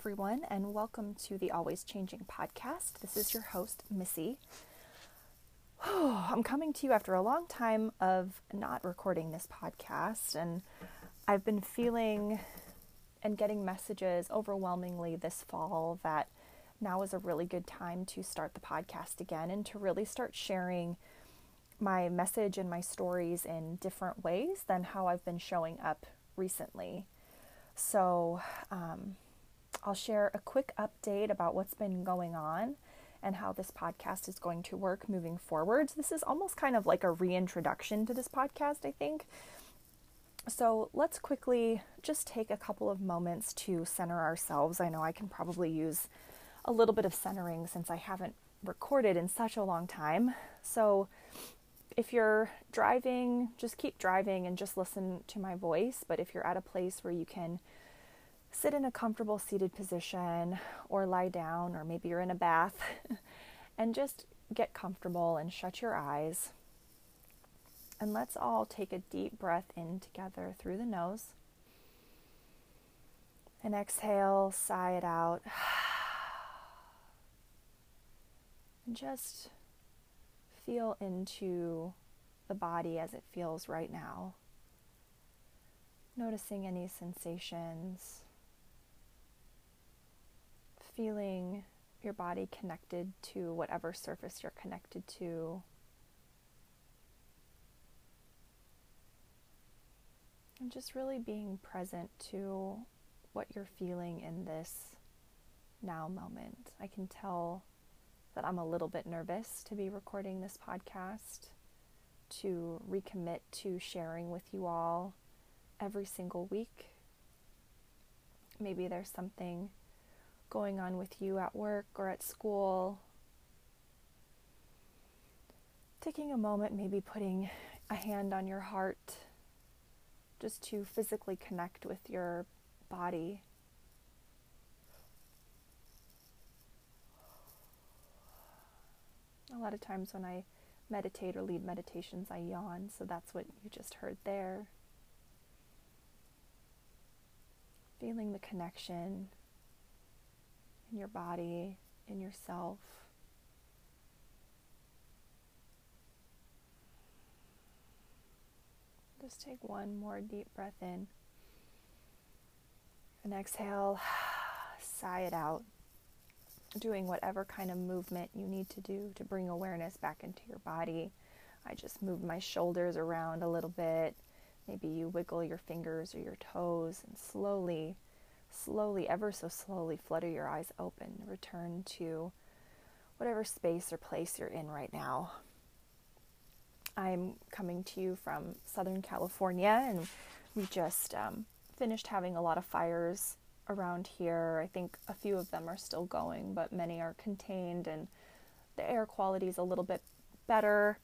everyone, and welcome to the Always Changing podcast. This is your host, Missy. I'm coming to you after a long time of not recording this podcast, and I've been feeling and getting messages overwhelmingly this fall that now is a really good time to start the podcast again and to really start sharing my message and my stories in different ways than how I've been showing up recently. So, um, I'll share a quick update about what's been going on and how this podcast is going to work moving forwards. This is almost kind of like a reintroduction to this podcast, I think. So let's quickly just take a couple of moments to center ourselves. I know I can probably use a little bit of centering since I haven't recorded in such a long time. So if you're driving, just keep driving and just listen to my voice. But if you're at a place where you can sit in a comfortable seated position or lie down, or maybe you're in a bath, and just get comfortable and shut your eyes. And let's all take a deep breath in together through the nose. And exhale, sigh it out. And just feel into the body as it feels right now. Noticing any sensations feeling your body connected to whatever surface you're connected to. And just really being present to what you're feeling in this now moment. I can tell that I'm a little bit nervous to be recording this podcast, to recommit to sharing with you all every single week. Maybe there's something going on with you at work or at school. Taking a moment, maybe putting a hand on your heart just to physically connect with your body. A lot of times when I meditate or lead meditations, I yawn, so that's what you just heard there. Feeling the connection in your body, in yourself. Just take one more deep breath in and exhale, sigh it out. Doing whatever kind of movement you need to do to bring awareness back into your body. I just move my shoulders around a little bit. Maybe you wiggle your fingers or your toes and slowly slowly, ever so slowly, flutter your eyes open. Return to whatever space or place you're in right now. I'm coming to you from Southern California, and we just um, finished having a lot of fires around here. I think a few of them are still going, but many are contained, and the air quality is a little bit better.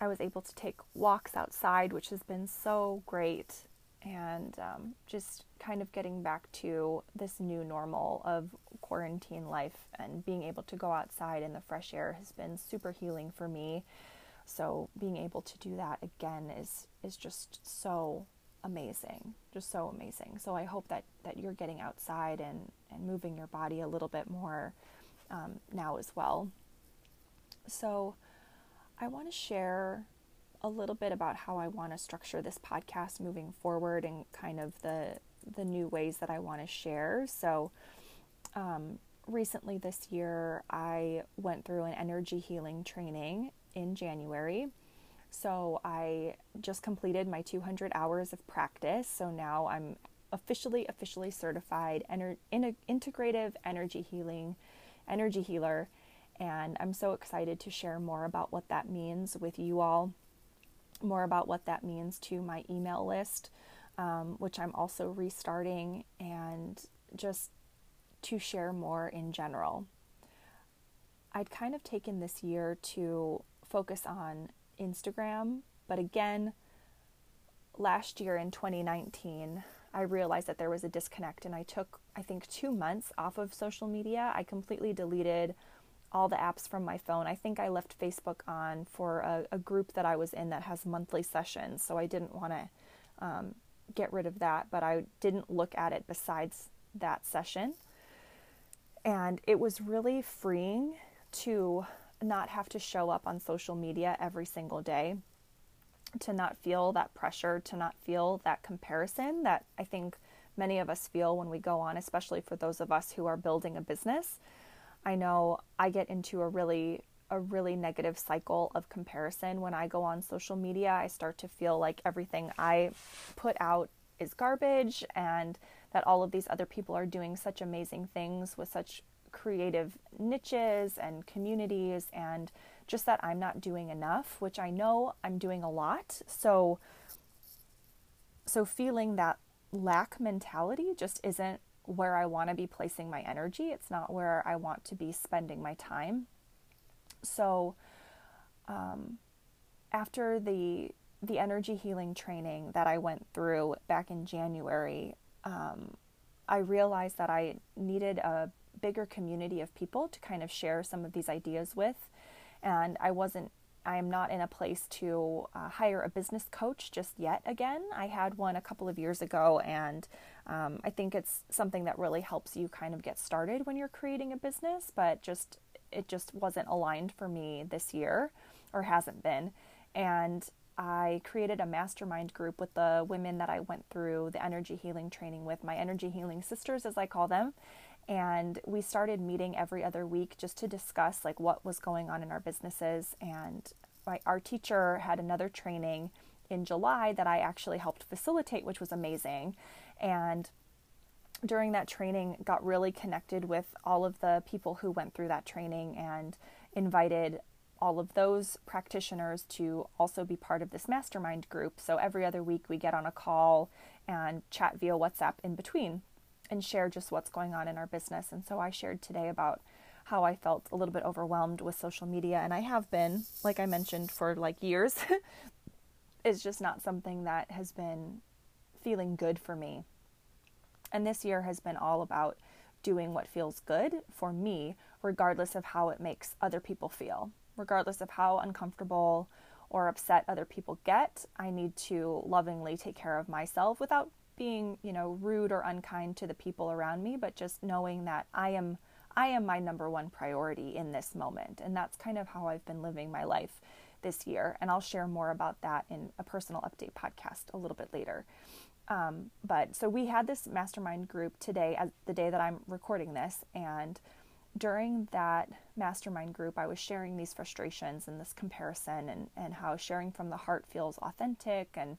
I was able to take walks outside, which has been so great and um, just kind of getting back to this new normal of quarantine life and being able to go outside in the fresh air has been super healing for me. So being able to do that again is is just so amazing, just so amazing. So I hope that that you're getting outside and and moving your body a little bit more um, now as well. So I want to share a little bit about how I want to structure this podcast moving forward and kind of the the new ways that I want to share. So, um, recently this year, I went through an energy healing training in January. So, I just completed my 200 hours of practice. So now I'm officially officially certified ener- in integrative energy healing energy healer and I'm so excited to share more about what that means with you all more about what that means to my email list, um, which I'm also restarting, and just to share more in general. I'd kind of taken this year to focus on Instagram, but again, last year in 2019, I realized that there was a disconnect, and I took, I think, two months off of social media. I completely deleted all the apps from my phone. I think I left Facebook on for a, a group that I was in that has monthly sessions, so I didn't want to um, get rid of that, but I didn't look at it besides that session. And it was really freeing to not have to show up on social media every single day, to not feel that pressure, to not feel that comparison that I think many of us feel when we go on, especially for those of us who are building a business. I know I get into a really a really negative cycle of comparison when I go on social media. I start to feel like everything I put out is garbage and that all of these other people are doing such amazing things with such creative niches and communities and just that I'm not doing enough, which I know I'm doing a lot. So so feeling that lack mentality just isn't where I want to be placing my energy. It's not where I want to be spending my time. So um, after the the energy healing training that I went through back in January, um, I realized that I needed a bigger community of people to kind of share some of these ideas with. And I wasn't, I am not in a place to uh, hire a business coach just yet again. I had one a couple of years ago, and um, I think it's something that really helps you kind of get started when you're creating a business, but just it just wasn't aligned for me this year or hasn't been. And I created a mastermind group with the women that I went through the energy healing training with, my energy healing sisters, as I call them and we started meeting every other week just to discuss like what was going on in our businesses. And my, our teacher had another training in July that I actually helped facilitate which was amazing. And during that training got really connected with all of the people who went through that training and invited all of those practitioners to also be part of this mastermind group. So every other week we get on a call and chat via WhatsApp in between and share just what's going on in our business. And so I shared today about how I felt a little bit overwhelmed with social media, and I have been, like I mentioned, for like years. it's just not something that has been feeling good for me. And this year has been all about doing what feels good for me, regardless of how it makes other people feel, regardless of how uncomfortable or upset other people get. I need to lovingly take care of myself without being, you know, rude or unkind to the people around me, but just knowing that I am I am my number one priority in this moment. And that's kind of how I've been living my life this year. And I'll share more about that in a personal update podcast a little bit later. Um, but so we had this mastermind group today, as the day that I'm recording this, and during that mastermind group, I was sharing these frustrations and this comparison, and, and how sharing from the heart feels authentic, and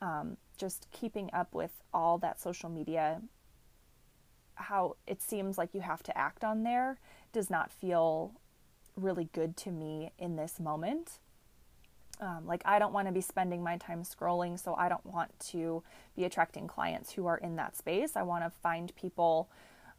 um, just keeping up with all that social media, how it seems like you have to act on there, does not feel really good to me in this moment. Um, like, I don't want to be spending my time scrolling, so I don't want to be attracting clients who are in that space. I want to find people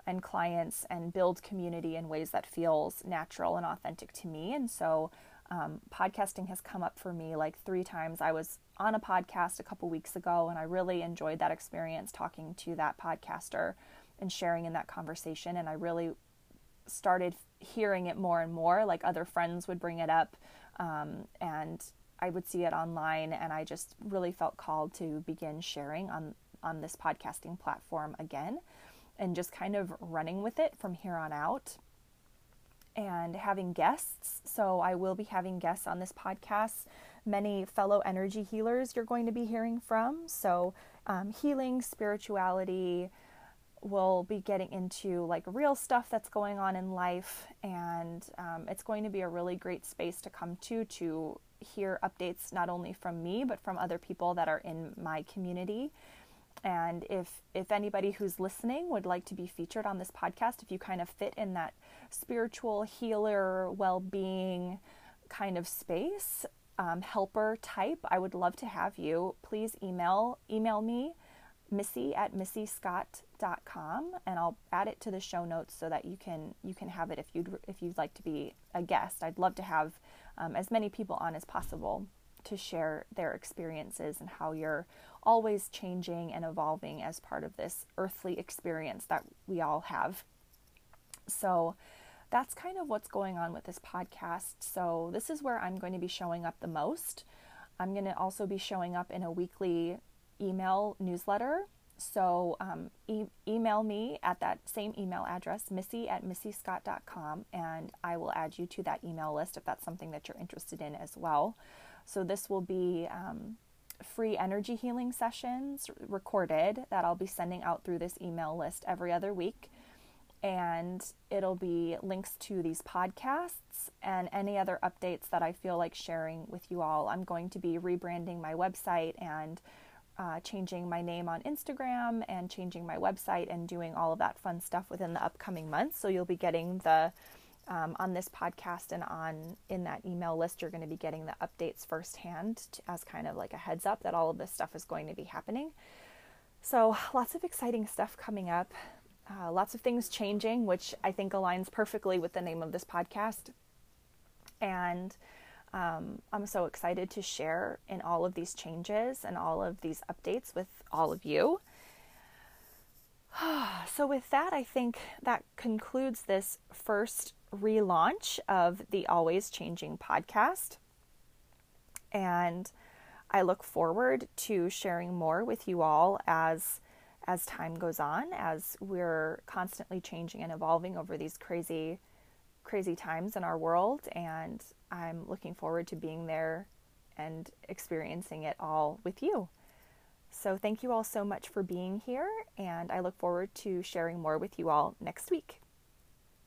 and clients and build community in ways that feels natural and authentic to me. And so, um, podcasting has come up for me like three times. I was on a podcast a couple weeks ago, and I really enjoyed that experience talking to that podcaster and sharing in that conversation. And I really started hearing it more and more. Like other friends would bring it up, um, and I would see it online, and I just really felt called to begin sharing on on this podcasting platform again, and just kind of running with it from here on out. And having guests. So, I will be having guests on this podcast many fellow energy healers you're going to be hearing from. So, um, healing, spirituality, we'll be getting into like real stuff that's going on in life, and um, it's going to be a really great space to come to to hear updates not only from me but from other people that are in my community. And if if anybody who's listening would like to be featured on this podcast, if you kind of fit in that spiritual healer, well-being kind of space, um, helper type, I would love to have you. Please email email me, Missy at missyscott.com, and I'll add it to the show notes so that you can you can have it if you'd if you'd like to be a guest. I'd love to have um, as many people on as possible to share their experiences and how you're always changing and evolving as part of this earthly experience that we all have. So that's kind of what's going on with this podcast. So, this is where I'm going to be showing up the most. I'm going to also be showing up in a weekly email newsletter So um, e- email me at that same email address, missy at missyscott.com, and I will add you to that email list if that's something that you're interested in as well. So this will be um, free energy healing sessions recorded that I'll be sending out through this email list every other week. And it'll be links to these podcasts and any other updates that I feel like sharing with you all. I'm going to be rebranding my website and uh, changing my name on Instagram and changing my website and doing all of that fun stuff within the upcoming months. So you'll be getting the um, on this podcast and on in that email list, you're going to be getting the updates firsthand to, as kind of like a heads up that all of this stuff is going to be happening. So, lots of exciting stuff coming up, uh, lots of things changing, which I think aligns perfectly with the name of this podcast. And um, I'm so excited to share in all of these changes and all of these updates with all of you. so, with that, I think that concludes this first relaunch of the Always Changing podcast. And I look forward to sharing more with you all as as time goes on, as we're constantly changing and evolving over these crazy crazy times in our world and I'm looking forward to being there and experiencing it all with you. So thank you all so much for being here and I look forward to sharing more with you all next week.